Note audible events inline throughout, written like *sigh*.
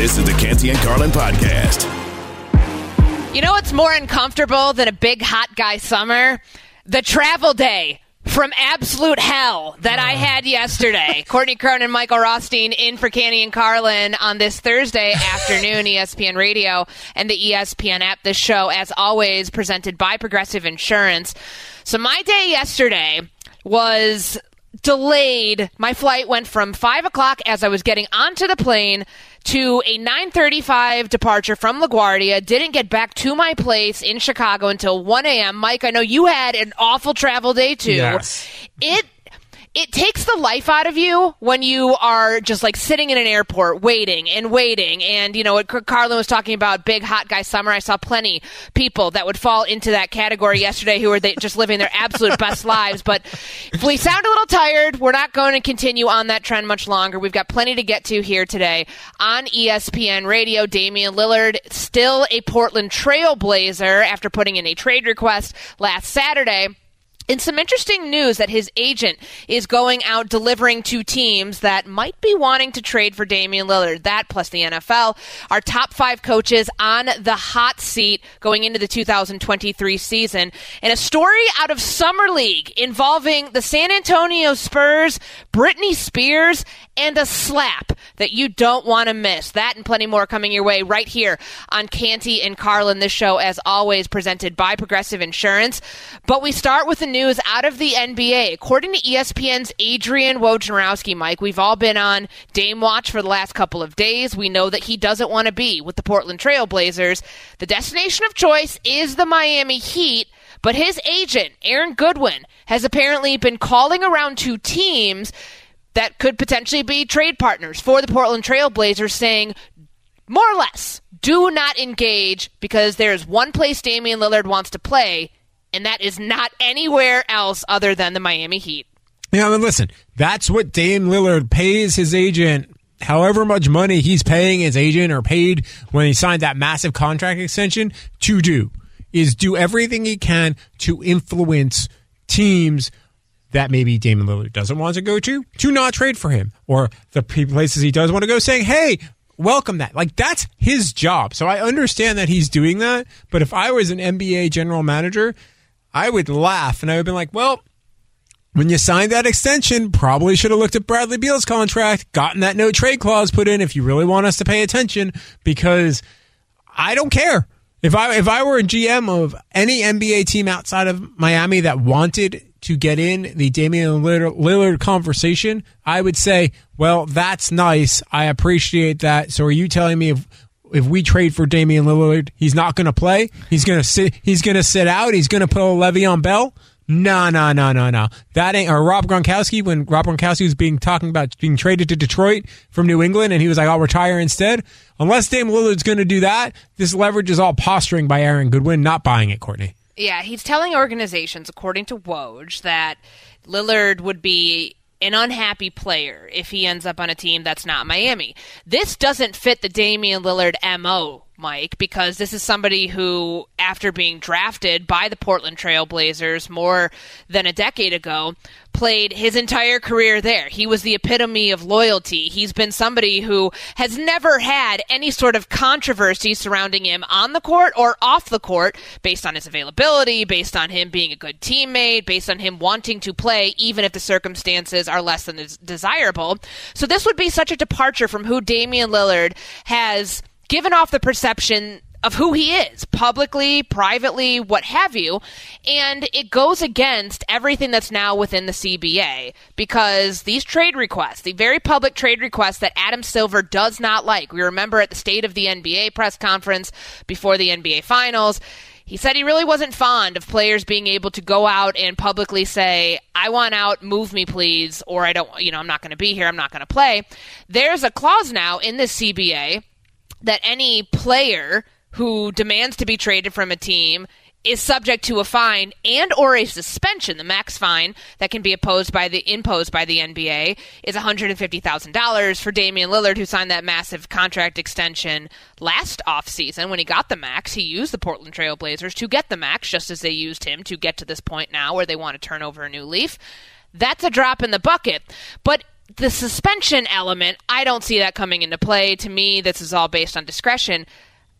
This is the Canty and Carlin podcast. You know what's more uncomfortable than a big hot guy summer? The travel day from absolute hell that I uh. had yesterday. *laughs* Courtney Cronin and Michael Rothstein in for Canty and Carlin on this Thursday *laughs* afternoon, ESPN Radio and the ESPN app. This show, as always, presented by Progressive Insurance. So my day yesterday was delayed. My flight went from five o'clock as I was getting onto the plane to a 9:35 departure from LaGuardia. Didn't get back to my place in Chicago until 1 a.m. Mike, I know you had an awful travel day too. Yes. It it takes the life out of you when you are just like sitting in an airport waiting and waiting. And, you know, what Carlin was talking about big hot guy summer. I saw plenty people that would fall into that category yesterday who were they, just living their absolute best lives. But if we sound a little tired, we're not going to continue on that trend much longer. We've got plenty to get to here today on ESPN Radio. Damian Lillard, still a Portland Trailblazer after putting in a trade request last Saturday. And some interesting news that his agent is going out delivering to teams that might be wanting to trade for Damian Lillard. That plus the NFL. Our top five coaches on the hot seat going into the 2023 season. And a story out of Summer League involving the San Antonio Spurs, Britney Spears, and a slap that you don't want to miss. That and plenty more coming your way right here on Canty and Carlin. This show, as always, presented by Progressive Insurance. But we start with the news out of the NBA. According to ESPN's Adrian Wojnarowski, Mike, we've all been on Dame Watch for the last couple of days. We know that he doesn't want to be with the Portland Trailblazers. The destination of choice is the Miami Heat. But his agent, Aaron Goodwin, has apparently been calling around to teams that could potentially be trade partners for the Portland Trailblazers, saying, more or less, do not engage because there's one place Damian Lillard wants to play, and that is not anywhere else other than the Miami Heat. Yeah, I mean, listen, that's what Dame Lillard pays his agent. However much money he's paying his agent or paid when he signed that massive contract extension to do is do everything he can to influence teams that maybe Damian Lillard doesn't want to go to to not trade for him or the places he does want to go saying, "Hey, welcome that." Like that's his job. So I understand that he's doing that, but if I was an NBA general manager, I would laugh and I would be like, "Well, when you signed that extension, probably should have looked at Bradley Beal's contract, gotten that no trade clause put in if you really want us to pay attention because I don't care. If I if I were a GM of any NBA team outside of Miami that wanted to get in the Damian Lillard, Lillard conversation, I would say, well, that's nice. I appreciate that. So are you telling me if if we trade for Damian Lillard, he's not going to play? He's going to sit he's going to sit out. He's going to put a Le'Veon Bell? No, no, no, no, no. That ain't or Rob Gronkowski when Rob Gronkowski was being talking about being traded to Detroit from New England and he was like, I'll retire instead. Unless Dame Lillard's going to do that, this leverage is all posturing by Aaron Goodwin, not buying it, Courtney. Yeah, he's telling organizations, according to Woj, that Lillard would be an unhappy player if he ends up on a team that's not Miami. This doesn't fit the Damian Lillard MO, Mike, because this is somebody who, after being drafted by the Portland Trailblazers more than a decade ago, played his entire career there. He was the epitome of loyalty. He's been somebody who has never had any sort of controversy surrounding him on the court or off the court based on his availability, based on him being a good teammate, based on him wanting to play even if the circumstances are less than desirable. So this would be such a departure from who Damian Lillard has given off the perception of who he is, publicly, privately, what have you. And it goes against everything that's now within the CBA because these trade requests, the very public trade requests that Adam Silver does not like. We remember at the State of the NBA press conference before the NBA Finals. He said he really wasn't fond of players being able to go out and publicly say, I want out, move me please, or I don't, you know, I'm not going to be here, I'm not going to play. There's a clause now in this CBA that any player who demands to be traded from a team is subject to a fine and or a suspension. The max fine that can be imposed by the imposed by the NBA is $150,000 for Damian Lillard who signed that massive contract extension last offseason when he got the max. He used the Portland Trail Blazers to get the max just as they used him to get to this point now where they want to turn over a new leaf. That's a drop in the bucket. But the suspension element, I don't see that coming into play. To me, this is all based on discretion.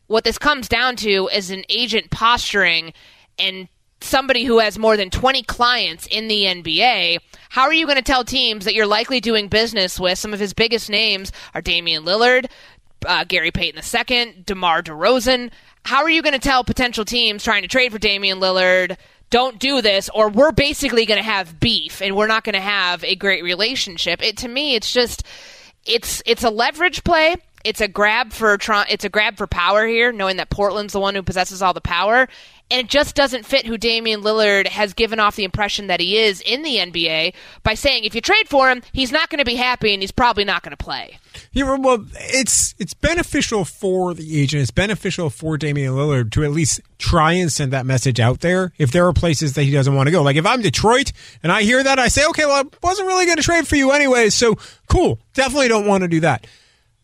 What this comes down to is an agent posturing and somebody who has more than 20 clients in the NBA. How are you going to tell teams that you're likely doing business with? Some of his biggest names are Damian Lillard, uh, Gary Payton II, DeMar DeRozan. How are you going to tell potential teams trying to trade for Damian Lillard, don't do this, or we're basically going to have beef and we're not going to have a great relationship? It to me, it's just it's it's a leverage play. It's a grab for it's a grab for power here, knowing that Portland's the one who possesses all the power, and it just doesn't fit who Damian Lillard has given off the impression that he is in the NBA by saying if you trade for him, he's not going to be happy and he's probably not going to play. Yeah, well, it's it's beneficial for the agent. It's beneficial for Damian Lillard to at least try and send that message out there. If there are places that he doesn't want to go, like if I'm Detroit and I hear that, I say, okay, well, I wasn't really going to trade for you anyway, so cool. Definitely don't want to do that.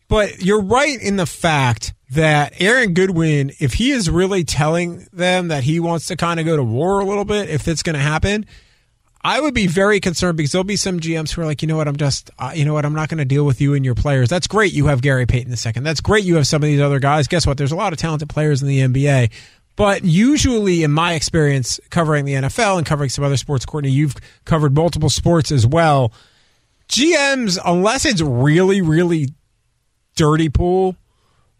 But you're right in the fact that Aaron Goodwin, if he is really telling them that he wants to kind of go to war a little bit, if it's going to happen, I would be very concerned because there'll be some GMs who are like, you know what, I'm just, uh, you know what, I'm not going to deal with you and your players. That's great. You have Gary Payton the second. That's great. You have some of these other guys. Guess what? There's a lot of talented players in the NBA. But usually, in my experience covering the NFL and covering some other sports, Courtney, you've covered multiple sports as well. GMs, unless it's really, really dirty pool,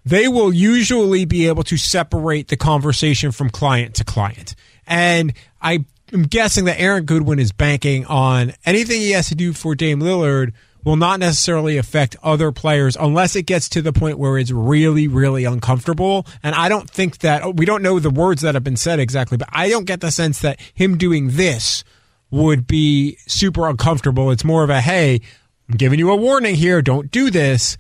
they will usually be able to separate the conversation from client to client. And I am guessing that Aaron Goodwin is banking on anything he has to do for Dame Lillard will not necessarily affect other players unless it gets to the point where it's really, really uncomfortable. And I don't think that we don't know the words that have been said exactly, but I don't get the sense that him doing this would be super uncomfortable. It's more of a, hey, I'm giving you a warning here. Don't do this.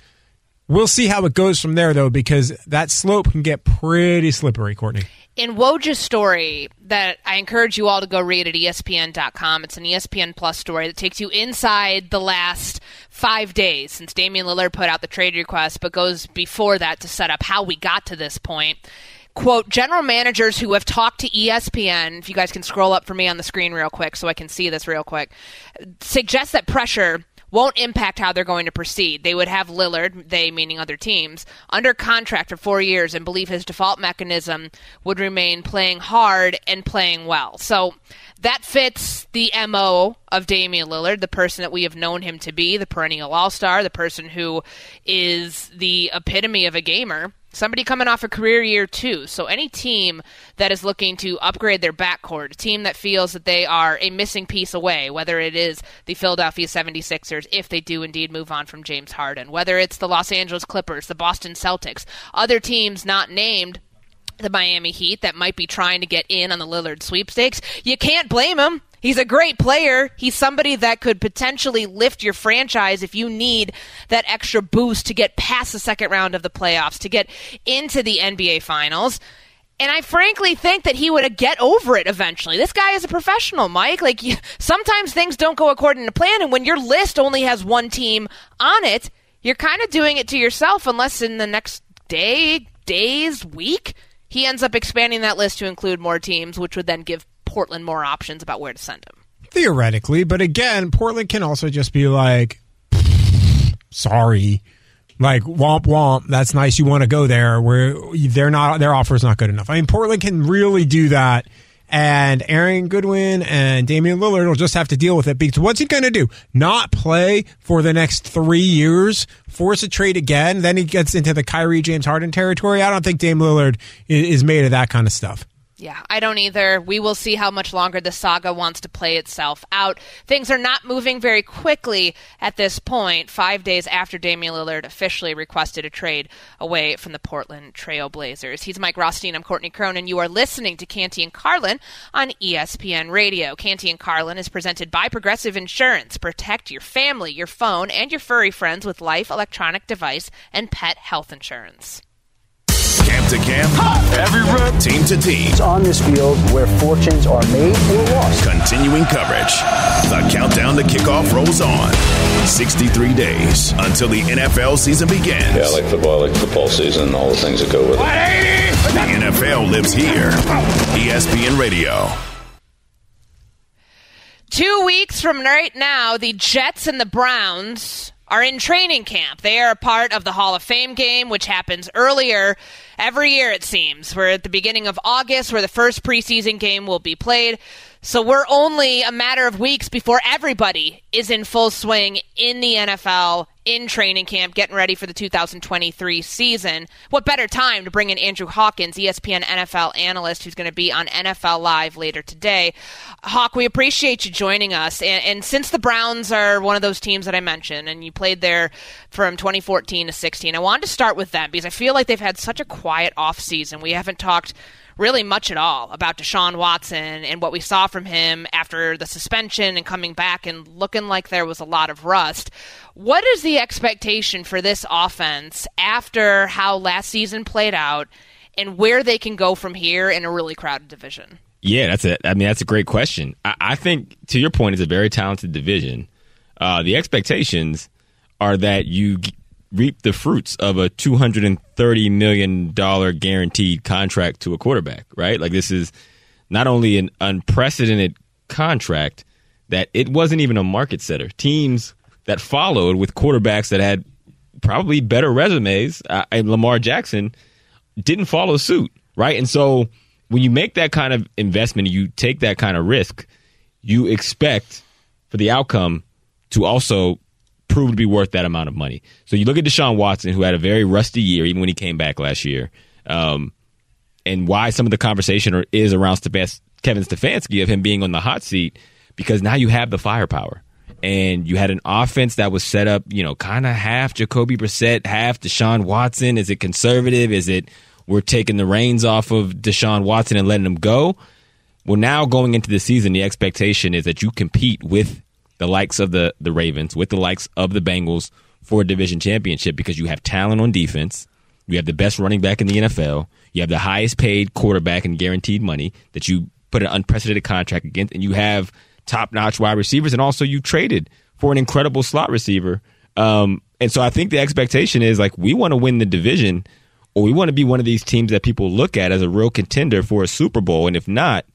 We'll see how it goes from there, though, because that slope can get pretty slippery, Courtney. In Woj's story, that I encourage you all to go read at ESPN.com. It's an ESPN Plus story that takes you inside the last five days since Damian Lillard put out the trade request, but goes before that to set up how we got to this point quote general managers who have talked to ESPN if you guys can scroll up for me on the screen real quick so I can see this real quick suggest that pressure won't impact how they're going to proceed. They would have Lillard, they meaning other teams, under contract for four years and believe his default mechanism would remain playing hard and playing well. So that fits the MO of Damian Lillard, the person that we have known him to be, the perennial all star, the person who is the epitome of a gamer somebody coming off a career year too. So any team that is looking to upgrade their backcourt, a team that feels that they are a missing piece away, whether it is the Philadelphia 76ers, if they do indeed move on from James Harden, whether it's the Los Angeles Clippers, the Boston Celtics, other teams not named the Miami Heat that might be trying to get in on the Lillard sweepstakes, you can't blame him. He's a great player. He's somebody that could potentially lift your franchise if you need that extra boost to get past the second round of the playoffs, to get into the NBA Finals. And I frankly think that he would get over it eventually. This guy is a professional, Mike. Like, *laughs* sometimes things don't go according to plan, and when your list only has one team on it, you're kind of doing it to yourself unless in the next day, days, week, he ends up expanding that list to include more teams, which would then give Portland more options about where to send him. Theoretically, but again, Portland can also just be like, sorry, like womp womp. That's nice. You want to go there where they're not. Their offer is not good enough. I mean, Portland can really do that. And Aaron Goodwin and Damian Lillard will just have to deal with it because what's he going to do? Not play for the next three years, force a trade again? Then he gets into the Kyrie James Harden territory. I don't think Dame Lillard is made of that kind of stuff. Yeah, I don't either. We will see how much longer the saga wants to play itself out. Things are not moving very quickly at this point, five days after Damian Lillard officially requested a trade away from the Portland Trail Blazers. He's Mike Rothstein. I'm Courtney Cronin. You are listening to Canty and Carlin on ESPN Radio. Canty and Carlin is presented by Progressive Insurance. Protect your family, your phone, and your furry friends with life, electronic device, and pet health insurance. Camp to camp, every rep, team to team. It's on this field where fortunes are made or lost. Continuing coverage. The countdown to kickoff rolls on. 63 days until the NFL season begins. Yeah, I like football, I like football season, and all the things that go with it. The NFL lives here. ESPN Radio. Two weeks from right now, the Jets and the Browns are in training camp. They are a part of the Hall of Fame game, which happens earlier every year, it seems. We're at the beginning of August, where the first preseason game will be played. So we're only a matter of weeks before everybody is in full swing in the NFL, in training camp, getting ready for the 2023 season. What better time to bring in Andrew Hawkins, ESPN NFL analyst, who's going to be on NFL Live later today? Hawk, we appreciate you joining us. And, and since the Browns are one of those teams that I mentioned, and you played there from 2014 to 16, I wanted to start with them because I feel like they've had such a quiet offseason. We haven't talked really much at all about Deshaun Watson and what we saw from him after the suspension and coming back and looking like there was a lot of rust. What is the expectation for this offense after how last season played out and where they can go from here in a really crowded division? Yeah, that's a. I mean, that's a great question. I, I think to your point, it's a very talented division. Uh, the expectations are that you reap the fruits of a $230 million guaranteed contract to a quarterback, right? Like, this is not only an unprecedented contract, that it wasn't even a market setter. Teams that followed with quarterbacks that had probably better resumes, uh, and Lamar Jackson didn't follow suit, right? And so when you make that kind of investment, you take that kind of risk, you expect for the outcome to also prove to be worth that amount of money. So you look at Deshaun Watson, who had a very rusty year, even when he came back last year, um, and why some of the conversation is around Kevin Stefanski of him being on the hot seat, because now you have the firepower. And you had an offense that was set up, you know, kind of half Jacoby Brissett, half Deshaun Watson. Is it conservative? Is it we're taking the reins off of Deshaun Watson and letting him go? Well, now going into the season, the expectation is that you compete with the likes of the the Ravens, with the likes of the Bengals for a division championship because you have talent on defense. You have the best running back in the NFL. You have the highest paid quarterback and guaranteed money that you put an unprecedented contract against, and you have top notch wide receivers, and also you traded for an incredible slot receiver. Um, and so I think the expectation is like we want to win the division, or we want to be one of these teams that people look at as a real contender for a Super Bowl. And if not,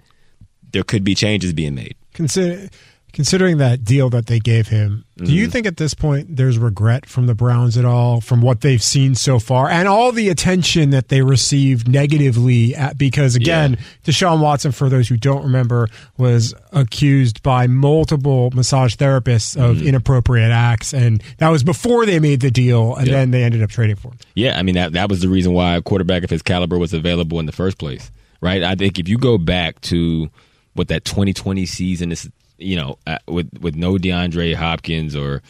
there could be changes being made. Consider considering that deal that they gave him, mm-hmm. do you mm-hmm. think at this point there's regret from the Browns at all from what they've seen so far and all the attention that they received negatively at, because again, yeah. Deshaun Watson for those who don't remember was accused by multiple massage therapists of mm-hmm. inappropriate acts and that was before they made the deal and yeah. then they ended up trading for him. Yeah, I mean that that was the reason why a quarterback of his caliber was available in the first place, right? I think if you go back to what that 2020 season is you know, uh, with with no DeAndre Hopkins or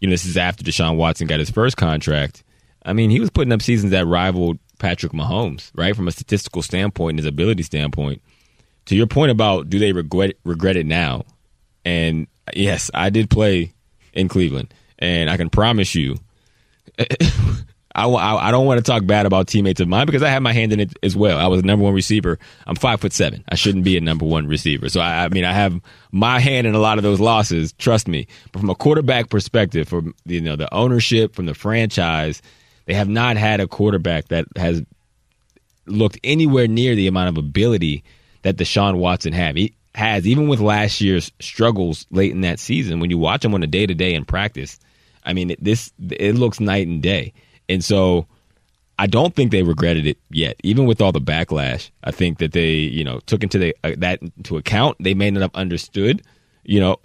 you know, this is after Deshaun Watson got his first contract. I mean, he was putting up seasons that rivaled Patrick Mahomes, right? From a statistical standpoint and his ability standpoint. To your point about do they regret regret it now? And yes, I did play in Cleveland, and I can promise you, *laughs* I, I, I don't want to talk bad about teammates of mine because I have my hand in it as well. I was a number one receiver. I'm five foot seven. I shouldn't be a number one receiver. So I, I mean, I have my hand in a lot of those losses. Trust me. But from a quarterback perspective, from you know the ownership, from the franchise, they have not had a quarterback that has looked anywhere near the amount of ability that Deshaun Watson have. He has even with last year's struggles late in that season. When you watch him on a day to day in practice, I mean, this it looks night and day. And so I don't think they regretted it yet, even with all the backlash. I think that they, you know, took into the, uh, that into account. They may not have understood, you know,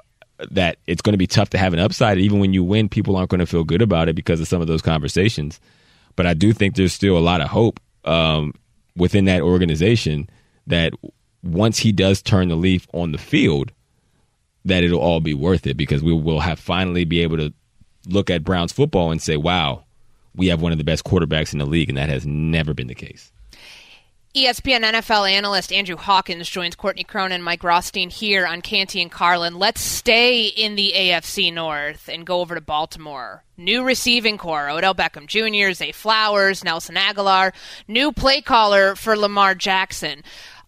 that it's going to be tough to have an upside. Even when you win, people aren't going to feel good about it because of some of those conversations. But I do think there's still a lot of hope um, within that organization that once he does turn the leaf on the field, that it'll all be worth it because we will have finally be able to look at Browns football and say, wow, we have one of the best quarterbacks in the league, and that has never been the case. ESPN NFL analyst Andrew Hawkins joins Courtney Cronin Mike Rothstein here on Canty and Carlin. Let's stay in the AFC North and go over to Baltimore. New receiving corps, Odell Beckham Jr., Zay Flowers, Nelson Agholor, new play caller for Lamar Jackson.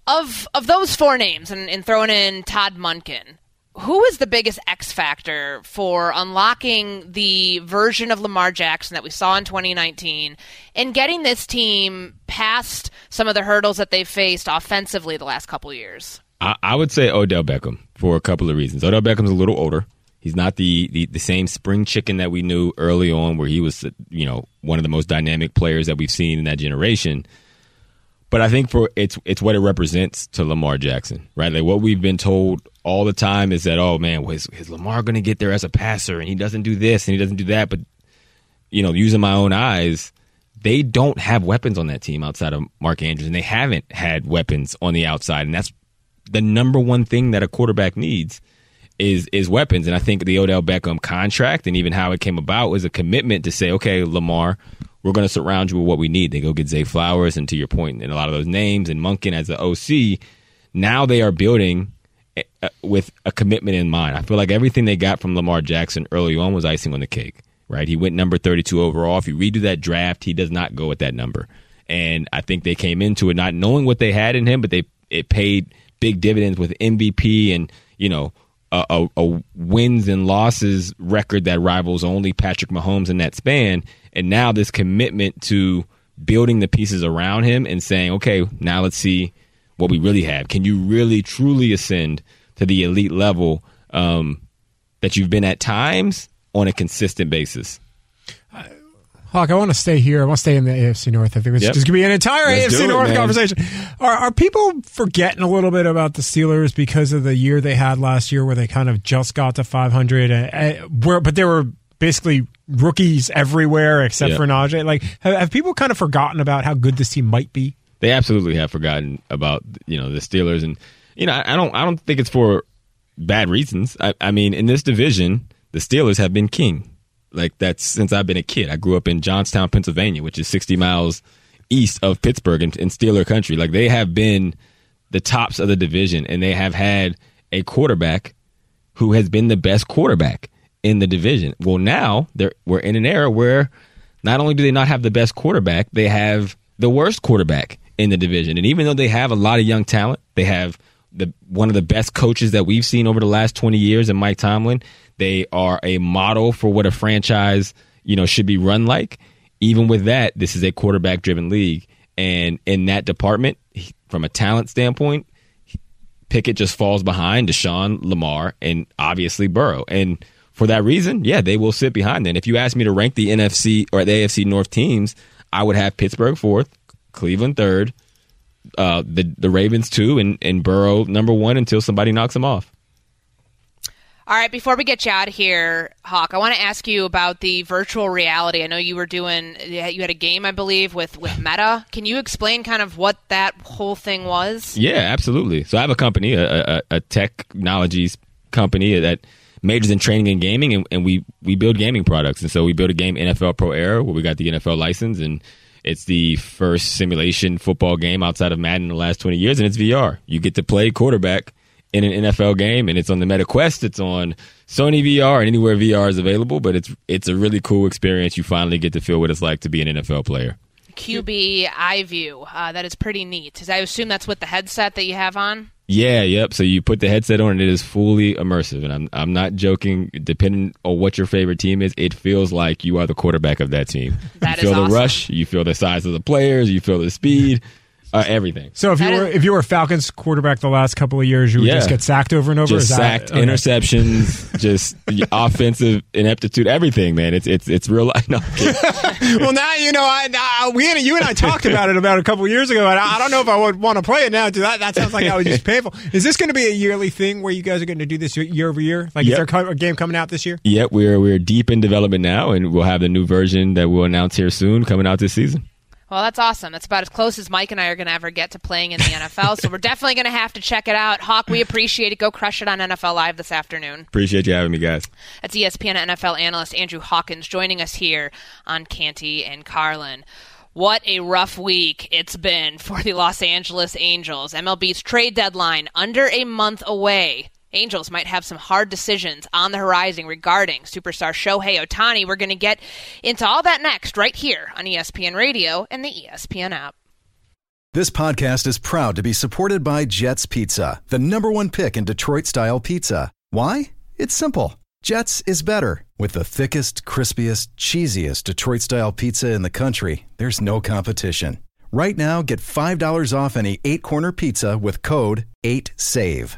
Of of those four names, and, and throwing in Todd Monken, who is the biggest X factor for unlocking the version of Lamar Jackson that we saw in 2019 and getting this team past some of the hurdles that they've faced offensively the last couple years? I, I would say Odell Beckham for a couple of reasons. Odell Beckham's a little older. He's not the, the, the same spring chicken that we knew early on, where he was, you know, one of the most dynamic players that we've seen in that generation. But I think for it's it's what it represents to Lamar Jackson, right? Like what we've been told all the time is that, oh man, well, is, is Lamar going to get there as a passer, and he doesn't do this and he doesn't do that. But you know, using my own eyes, they don't have weapons on that team outside of Mark Andrews, and they haven't had weapons on the outside, and that's the number one thing that a quarterback needs is is weapons. And I think the Odell Beckham contract and even how it came about was a commitment to say, okay, Lamar, we're going to surround you with what we need. They go get Zay Flowers, and to your point, and a lot of those names, and Monken as the OC. Now they are building eh, uh, with a commitment in mind. I feel like everything they got from Lamar Jackson early on was icing on the cake. Right, he went number thirty-two overall. If you redo that draft, he does not go at that number. And I think they came into it not knowing what they had in him, but they it paid big dividends with MVP and you know a, a, a, wins and losses record that rivals only Patrick Mahomes in that span. And now this commitment to building the pieces around him and saying, okay, now let's see what we really have. Can you really truly ascend to the elite level um, that you've been at times on a consistent basis? Hawk, I want to stay here. I want to stay in the AFC North. I think it's Yep. just going to be an entire Let's AFC it, North man. conversation. Are, are people forgetting a little bit about the Steelers because of the year they had last year where they kind of just got to 500? And, and where, but there were basically rookies everywhere except Yep. for Najee. Like, have, have people kind of forgotten about how good this team might be? they absolutely have forgotten about you know the Steelers, and you know I, I don't I don't think it's for bad reasons. I, I mean, in this division, the Steelers have been king. Like that's since I've been a kid. I grew up in Johnstown, Pennsylvania, which is 60 miles east of Pittsburgh in, in Steeler country. Like they have been the tops of the division, and they have had a quarterback who has been the best quarterback in the division. Well, now they're we're in an era where not only do they not have the best quarterback, they have the worst quarterback in the division. And even though they have a lot of young talent, they have the one of the best coaches that we've seen over the last 20 years and Mike Tomlin. They are a model for what a franchise, you know, should be run like. Even with that, this is a quarterback driven league. And in that department, from a talent standpoint, Pickett just falls behind Deshaun, Lamar, and obviously Burrow. And for that reason, yeah, they will sit behind them. If you ask me to rank the NFC or the AFC North teams, I would have Pittsburgh fourth, Cleveland third, uh, the the Ravens two, and, and Burrow number one until somebody knocks them off. All right, before we get you out of here, Hawk, I want to ask you about the virtual reality. I know you were doing, you had a game, I believe, with, with *sighs* Meta. Can you explain kind of what that whole thing was? Yeah, absolutely. So I have a company, a, a, a technologies company that majors in training and gaming, and, and we we build gaming products. And so we built a game, NFL Pro Era, where we got the NFL license, and it's the first simulation football game outside of Madden in the last twenty years, and it's VR. You get to play quarterback in an NFL game, and it's on the Meta Quest, it's on Sony VR, and anywhere VR is available. But it's it's a really cool experience. You finally get to feel what it's like to be an NFL player. QB iView. Uh, that is pretty neat. I assume that's with the headset that you have on? Yeah, yep. So you put the headset on and it is fully immersive. And I'm I'm not joking. Depending on what your favorite team is, it feels like you are the quarterback of that team. That you feel awesome. the rush, you feel the size of the players, you feel the speed, uh, everything. So if you were if you were Falcons quarterback the last couple of years, you would Yeah. just get sacked over and over. Just Is that- sacked, okay. interceptions, *laughs* just offensive ineptitude, everything, man. It's it's it's real life. *laughs* No, I'm *laughs* well, now you know. I, I we and you and I talked about it about a couple of years ago, and I, I don't know if I would want to play it now. Dude, that that sounds like that was just painful. Is this going to be a yearly thing where you guys are going to do this year over year? Like, is there a game coming out this year? yep, we're we're deep in development now, and we'll have the new version that we'll announce here soon, coming out this season. Well, that's awesome. That's about as close as Mike and I are going to ever get to playing in the *laughs* NFL. so we're definitely going to have to check it out. Hawk, we *laughs* appreciate it. Go crush it on NFL Live this afternoon. Appreciate you having me, guys. That's ESPN NFL analyst Andrew Hawkins joining us here on Canty and Carlin. What a rough week it's been for the Los Angeles Angels. MLB's trade deadline under a month away. Angels might have some hard decisions on the horizon regarding superstar Shohei Ohtani. We're going to get into all that next right here on ESPN Radio and the ESPN app. This podcast is proud to be supported by Jets Pizza, the number one pick in Detroit style pizza. Why? It's simple. Jets is better. With the thickest, crispiest, cheesiest Detroit style pizza in the country, there's no competition. Right now, get $5 off any eight corner pizza with code 8SAVE.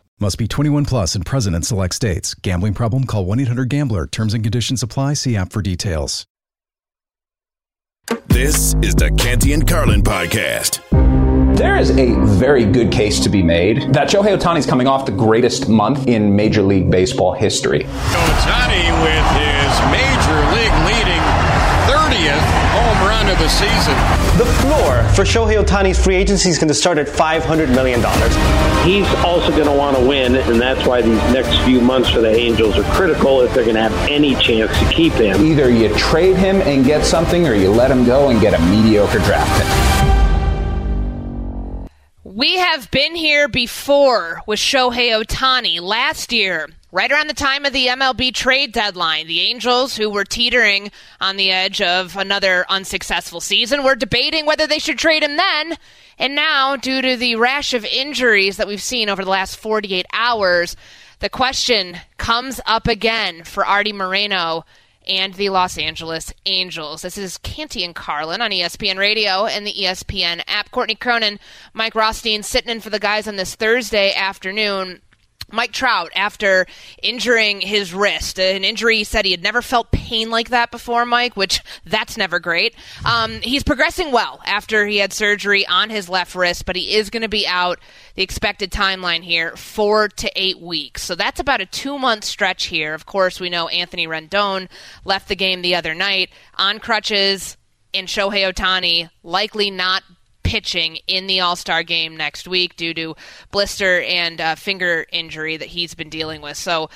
Must be 21 plus and present in select states. Gambling problem? Call 1 800 Gambler. Terms and conditions apply. See app for details. This is the Canty and Carlin podcast. There is a very good case to be made that Shohei Ohtani is coming off the greatest month in Major League Baseball history. Ohtani with his major league leading 30th home run of the season. The floor for Shohei Ohtani's free agency is going to start at $500 million. He's also going to want to win, and that's why these next few months for the Angels are critical if they're going to have any chance to keep him. Either you trade him and get something, or you let him go and get a mediocre draft pick. We have been here before with Shohei Ohtani last year. Right around the time of the MLB trade deadline, the Angels, who were teetering on the edge of another unsuccessful season, were debating whether they should trade him then. And now, due to the rash of injuries that we've seen over the last 48 hours, the question comes up again for Arte Moreno and the Los Angeles Angels. This is Canty and Carlin on ESPN Radio and the ESPN app. Courtney Cronin, Mike Rothstein sitting in for the guys on this Thursday afternoon. Mike Trout, after injuring his wrist, an injury he said he had never felt pain like that before, Mike, which that's never great. Um, he's progressing well after he had surgery on his left wrist, but he is going to be out the expected timeline here, four to eight weeks. So that's about a two month stretch here. Of course, we know Anthony Rendon left the game the other night on crutches, and Shohei Ohtani likely not pitching in the All Star game next week due to blister and uh, finger injury that he's been dealing with. So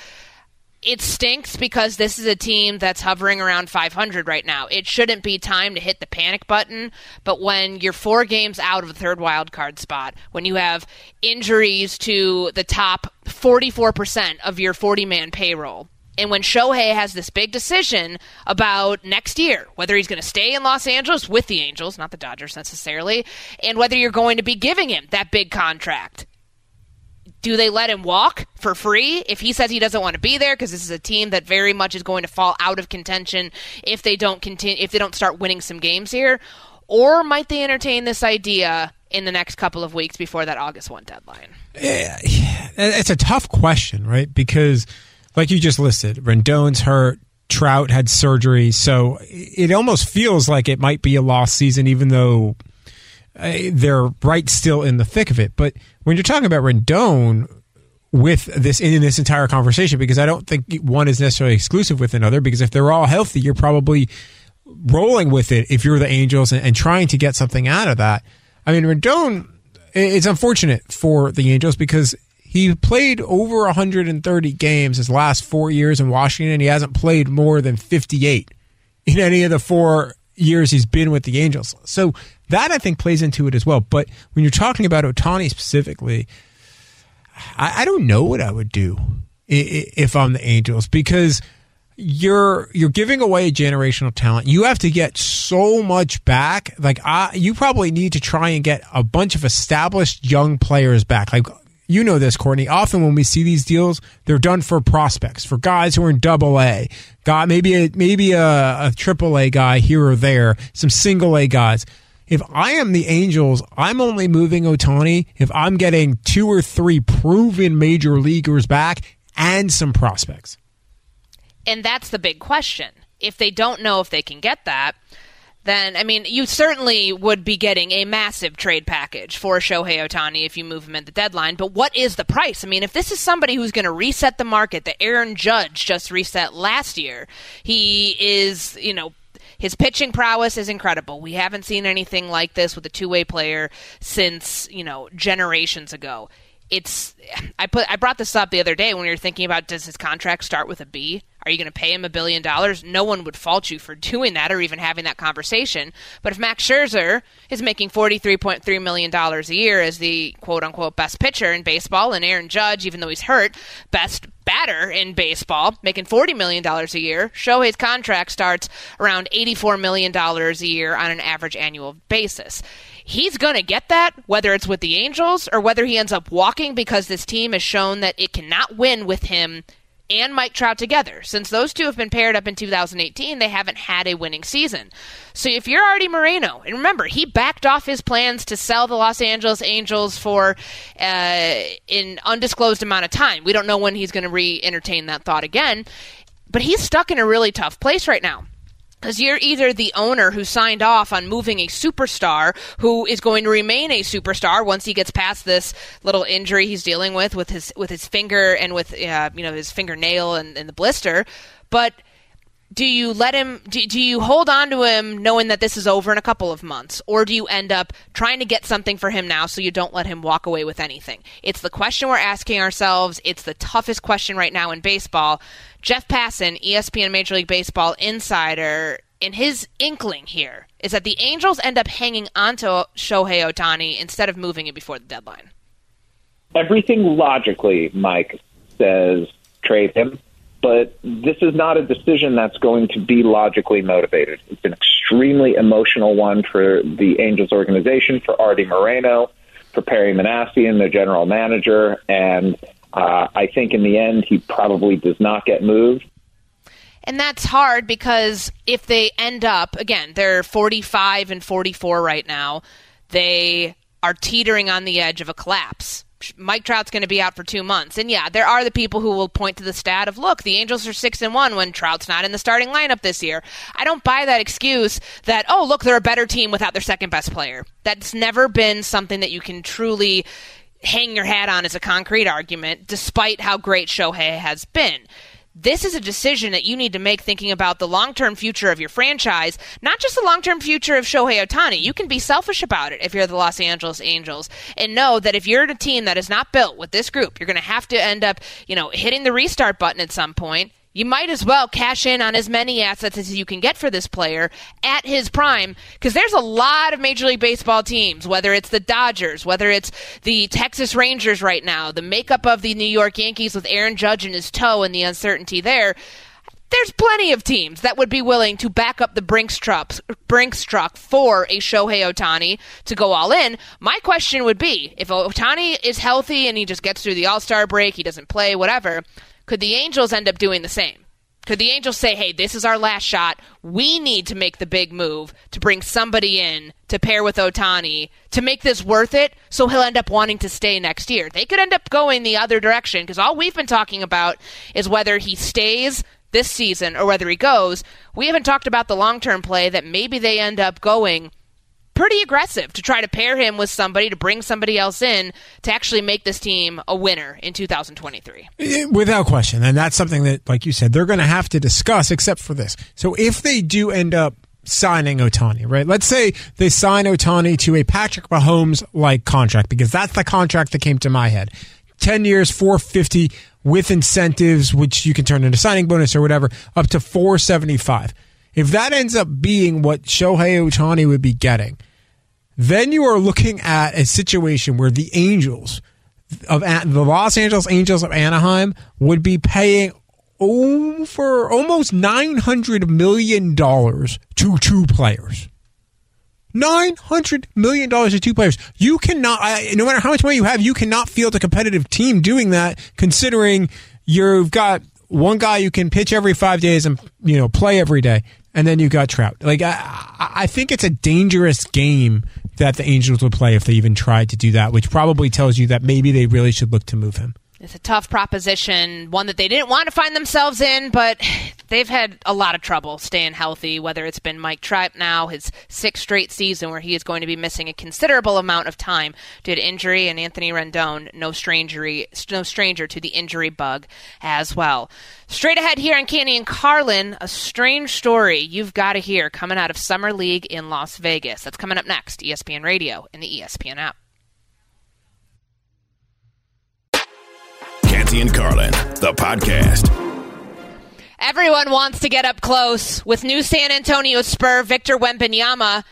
it stinks because this is a team that's hovering around 500 right now. It shouldn't be time to hit the panic button, but when you're four games out of the third wild card spot, when you have injuries to the top 44% of your 40 man payroll, and when Shohei has this big decision about next year, whether he's going to stay in Los Angeles with the Angels, not the Dodgers necessarily, and whether you're going to be giving him that big contract. Do they let him walk for free if he says he doesn't want to be there because this is a team that very much is going to fall out of contention if they don't continue if they don't start winning some games here? Or might they entertain this idea in the next couple of weeks before that August 1 deadline? Yeah, it's a tough question, right? Because like you just listed, Rendon's hurt, Trout had surgery, so it almost feels like it might be a lost season, even though uh, they're right still in the thick of it. But when you're talking about Rendon with this in this entire conversation, because I don't think one is necessarily exclusive with another, because if they're all healthy, you're probably rolling with it if you're the Angels and, and trying to get something out of that. I mean, Rendon, it's unfortunate for the Angels because he played over 130 games his last four years in Washington. He hasn't played more than 58 in any of the four years he's been with the Angels. So that I think plays into it as well. But when you're talking about Ohtani specifically, I, I don't know what I would do if I'm the Angels because you're you're giving away a generational talent. You have to get so much back. Like I, you probably need to try and get a bunch of established young players back. Like you know this, Courtney. Often when we see these deals, they're done for prospects, for guys who are in double A. God, maybe a, maybe a triple A guy here or there, some single A guys. If I am the Angels, I'm only moving Ohtani if I'm getting two or three proven major leaguers back and some prospects. And that's the big question. If they don't know if they can get that, then I mean, you certainly would be getting a massive trade package for Shohei Ohtani if you move him at the deadline. But what is the price? I mean, if this is somebody who's going to reset the market, that Aaron Judge just reset last year, he is, you know, His pitching prowess is incredible. We haven't seen anything like this with a two-way player since, you know, generations ago. It's I put I brought this up the other day when we were thinking about does his contract start with a B? Are you going to pay him a billion dollars? No one would fault you for doing that or even having that conversation. But if Max Scherzer is making $43.3 million a year as the quote unquote best pitcher in baseball, and Aaron Judge, even though he's hurt, best batter in baseball, making $40 million a year, Shohei's contract starts around $84 million a year on an average annual basis he's going to get that, whether it's with the Angels or whether he ends up walking because this team has shown that it cannot win with him and Mike Trout together. Since those two have been paired up in 2018, they haven't had a winning season. So if you're Arte Moreno, and remember, he backed off his plans to sell the Los Angeles Angels for uh, an undisclosed amount of time. We don't know when he's going to re entertain that thought again, but he's stuck in a really tough place right now. Because you're either the owner who signed off on moving a superstar who is going to remain a superstar once he gets past this little injury he's dealing with with his with his finger and with uh, you know his fingernail and, and the blister, but do you let him do, do you hold on to him knowing that this is over in a couple of months? Or do you end up trying to get something for him now so you don't let him walk away with anything? It's the question we're asking ourselves. It's the toughest question right now in baseball. Jeff passan espn major league baseball insider in his inkling here is that the angels end up hanging onto shohei ohtani instead of moving it before the deadline. Everything logically mike says trade him but this is not a decision that's going to be logically motivated. It's an extremely emotional one for the Angels organization, for Arte Moreno, for Perry Minasian, their general manager, and uh, I think in the end he probably does not get moved. And that's hard because if they end up, again, they're 45 and 44 right now, they are teetering on the edge of a collapse. Mike Trout's going to be out for two months. And yeah, there are the people who will point to the stat of, look, the Angels are six and one when Trout's not in the starting lineup this year. I don't buy that excuse that, oh, look, they're a better team without their second best player. That's never been something that you can truly hang your hat on as a concrete argument, despite how great Shohei has been this is a decision that you need to make thinking about the long term future of your franchise, not just the long term future of Shohei Ohtani. You can be selfish about it if you're the Los Angeles Angels and know that if you're in a team that is not built with this group, you're going to have to end up, you know, hitting the restart button at some point you might as well cash in on as many assets as you can get for this player at his prime because there's a lot of Major League Baseball teams, whether it's the Dodgers, whether it's the Texas Rangers right now, the makeup of the New York Yankees with Aaron Judge in his toe and the uncertainty there. There's plenty of teams that would be willing to back up the Brinks truck, Brinks truck for a Shohei Ohtani to go all in. My question would be if Ohtani is healthy and he just gets through the All Star break, he doesn't play, whatever could the Angels end up doing the same? Could the Angels say, hey, this is our last shot. We need to make the big move to bring somebody in to pair with Ohtani to make this worth it so he'll end up wanting to stay next year? They could end up going the other direction because all we've been talking about is whether he stays this season or whether he goes. We haven't talked about the long term play that maybe they end up going pretty aggressive to try to pair him with somebody to bring somebody else in to actually make this team a winner in 2023. Eh, without question. And that's something that, like you said, they're going to have to discuss, except for this. So if they do end up signing Ohtani, right? Let's say they sign Ohtani to a Patrick Mahomes like contract, because that's the contract that came to my head. 10 years, 450 with incentives, which you can turn into signing bonus or whatever, up to 475. If that ends up being what Shohei Ohtani would be getting, then you are looking at a situation where the Angels of the Los Angeles Angels of Anaheim would be paying over almost nine hundred million dollars to two players. Nine hundred million dollars to two players. You cannot, no matter how much money you have, you cannot field a competitive team doing that. Considering you've got one guy you can pitch every five days and you know play every day, and then you've got Trout. Like I, I think it's a dangerous game that the Angels would play if they even tried to do that, which probably tells you that maybe they really should look to move him. It's a tough proposition, one that they didn't want to find themselves in, but they've had a lot of trouble staying healthy, whether it's been Mike Trout now, his sixth straight season where he is going to be missing a considerable amount of time due to injury, and Anthony Rendon, no stranger, no stranger to the injury bug as well. Straight ahead here on Canty and Carlin, a strange story you've got to hear coming out of Summer League in Las Vegas. That's coming up next, ESPN Radio and the ESPN app. Canty and Carlin, the podcast. Everyone wants to get up close with new San Antonio Spur Victor Wembanyama,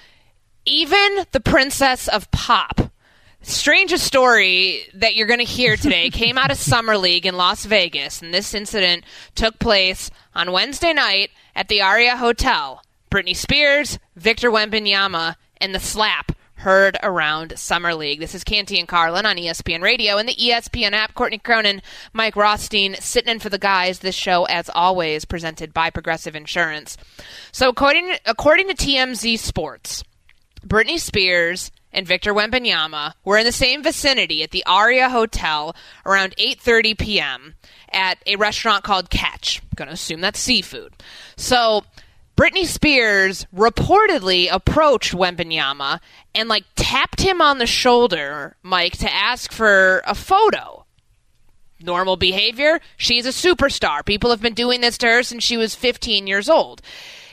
even the princess of pop. Strangest story that you're going to hear today *laughs* came out of Summer League in Las Vegas, and this incident took place on Wednesday night at the Aria Hotel. Britney Spears, Victor Wembanyama, and the slap heard around Summer League. This is Canty and Carlin on ESPN Radio and the ESPN app. Courtney Cronin, Mike Rothstein sitting in for the guys. This show, as always, presented by Progressive Insurance. So, according according to TMZ Sports, Britney Spears and Victor Wembanyama were in the same vicinity at the Aria Hotel around 8:30 p.m. at a restaurant called Catch. I'm going to assume that's seafood. So Britney Spears reportedly approached Wembanyama and like tapped him on the shoulder, Mike, to ask for a photo. Normal behavior. She's a superstar. People have been doing this to her since she was 15 years old.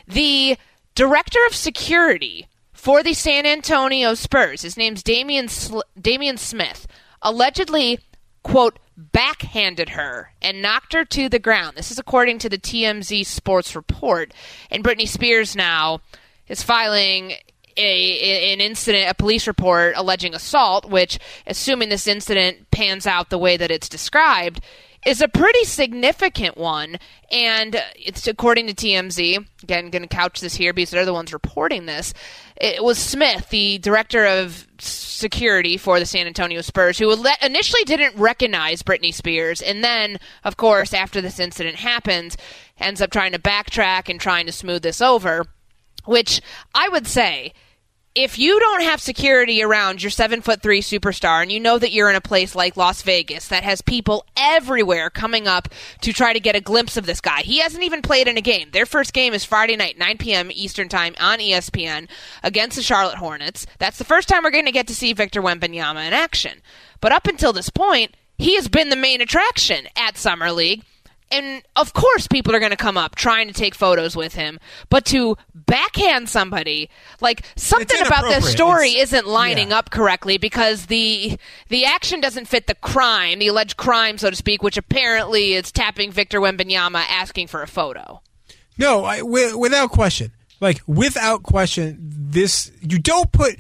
The director of security for the San Antonio Spurs, his name's Damian Sl- Damian Smith, allegedly quote backhanded her and knocked her to the ground. This is according to the TMZ Sports report. And Britney Spears now is filing a, an incident, a police report alleging assault, which, assuming this incident pans out the way that it's described, is a pretty significant one. And it's according to TMZ. Again, going to couch this here because they're the ones reporting this. It was Smith, the director of security for the San Antonio Spurs, who initially didn't recognize Britney Spears, and then, of course, after this incident happens, ends up trying to backtrack and trying to smooth this over. Which I would say if you don't have security around your seven foot three superstar and you know that you're in a place like Las Vegas that has people everywhere coming up to try to get a glimpse of this guy, he hasn't even played in a game. Their first game is Friday night, 9 p.m. Eastern Time on ESPN against the Charlotte Hornets. That's the first time we're going to get to see Victor Wembanyama in action. But up until this point, he has been the main attraction at Summer League and of course people are going to come up trying to take photos with him but to backhand somebody like something about this story it's, isn't lining yeah. up correctly because the the action doesn't fit the crime the alleged crime so to speak which apparently is tapping Victor Wembanyama asking for a photo. No I, w- without question. Like without question this you don't put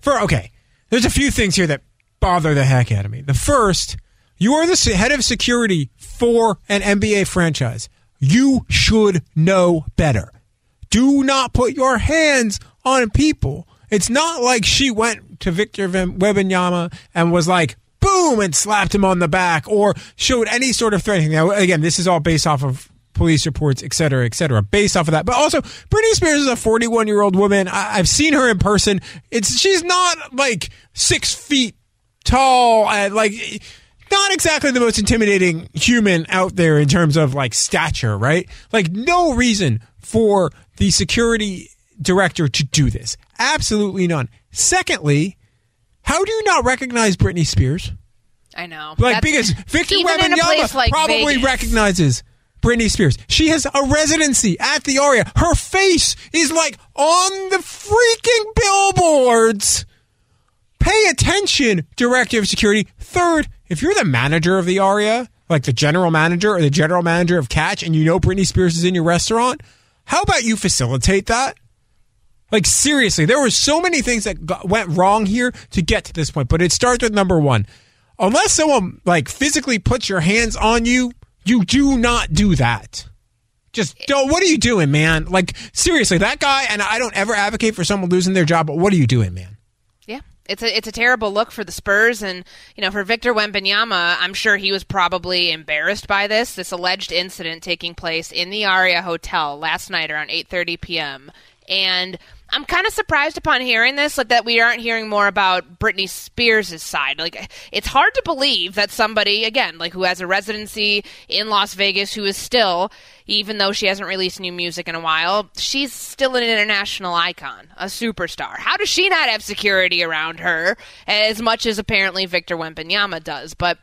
for okay there's a few things here that bother the heck out of me. The first you are the head of security for an NBA franchise. You should know better. Do not put your hands on people. It's not like she went to Victor Wembanyama and was like, boom, and slapped him on the back or showed any sort of threatening. Now, again, this is all based off of police reports, et cetera, et cetera, based off of that. But also, Britney Spears is a 41 year old woman. I- have seen her in person. It's she's not like six feet tall and like not exactly the most intimidating human out there in terms of like stature, right? Like no reason for the security director to do this. Absolutely none. Secondly, how do you not recognize Britney Spears? I know. Like That's, because Victor Wembanyama like probably Vegas. recognizes Britney Spears. She has a residency at the Aria. Her face is like on the freaking billboards. Pay attention, Director of Security. Third, if you're the manager of the Aria, like the general manager or the general manager of Catch, and you know Britney Spears is in your restaurant, how about you facilitate that? Like seriously, there were so many things that got, went wrong here to get to this point, but it starts with number one. Unless someone like physically puts your hands on you, you do not do that. Just don't. What are you doing, man? Like seriously, that guy. And I don't ever advocate for someone losing their job, but what are you doing, man? It's a it's a terrible look for the Spurs and you know for Victor Wembanyama I'm sure he was probably embarrassed by this this alleged incident taking place in the Aria Hotel last night around 8:30 p.m. and I'm kind of surprised upon hearing this, like that we aren't hearing more about Britney Spears' side. Like, it's hard to believe that somebody, again, like who has a residency in Las Vegas, who is still, even though she hasn't released new music in a while, she's still an international icon, a superstar. How does she not have security around her as much as apparently Victor Wembanyama does? But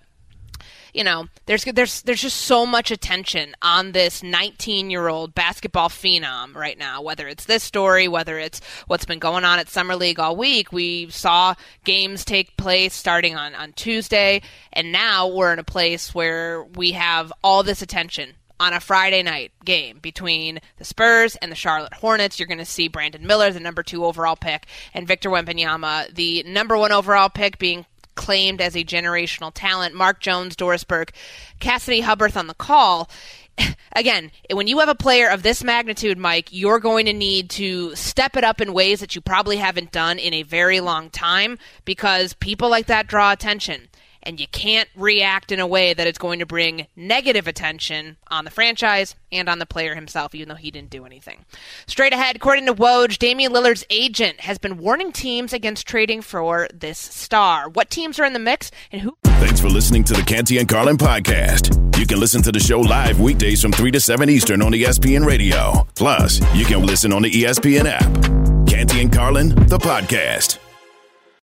you know, there's there's there's just so much attention on this 19 year old basketball phenom right now. Whether it's this story, whether it's what's been going on at summer league all week, we saw games take place starting on on Tuesday, and now we're in a place where we have all this attention on a Friday night game between the Spurs and the Charlotte Hornets. You're going to see Brandon Miller, the number two overall pick, and Victor Wembanyama, the number one overall pick, being claimed as a generational talent. Mark Jones, Doris Burke, Cassidy Hubbarth on the call. *laughs* Again, when you have a player of this magnitude, Mike, you're going to need to step it up in ways that you probably haven't done in a very long time because people like that draw attention and you can't react in a way that it's going to bring negative attention on the franchise and on the player himself, even though he didn't do anything. Straight ahead, according to Woj, Damian Lillard's agent has been warning teams against trading for this star. What teams are in the mix and who? Thanks for listening to the Canty and Carlin podcast. You can listen to the show live weekdays from 3 to 7 Eastern on ESPN Radio. Plus, you can listen on the ESPN app. Canty and Carlin, the podcast.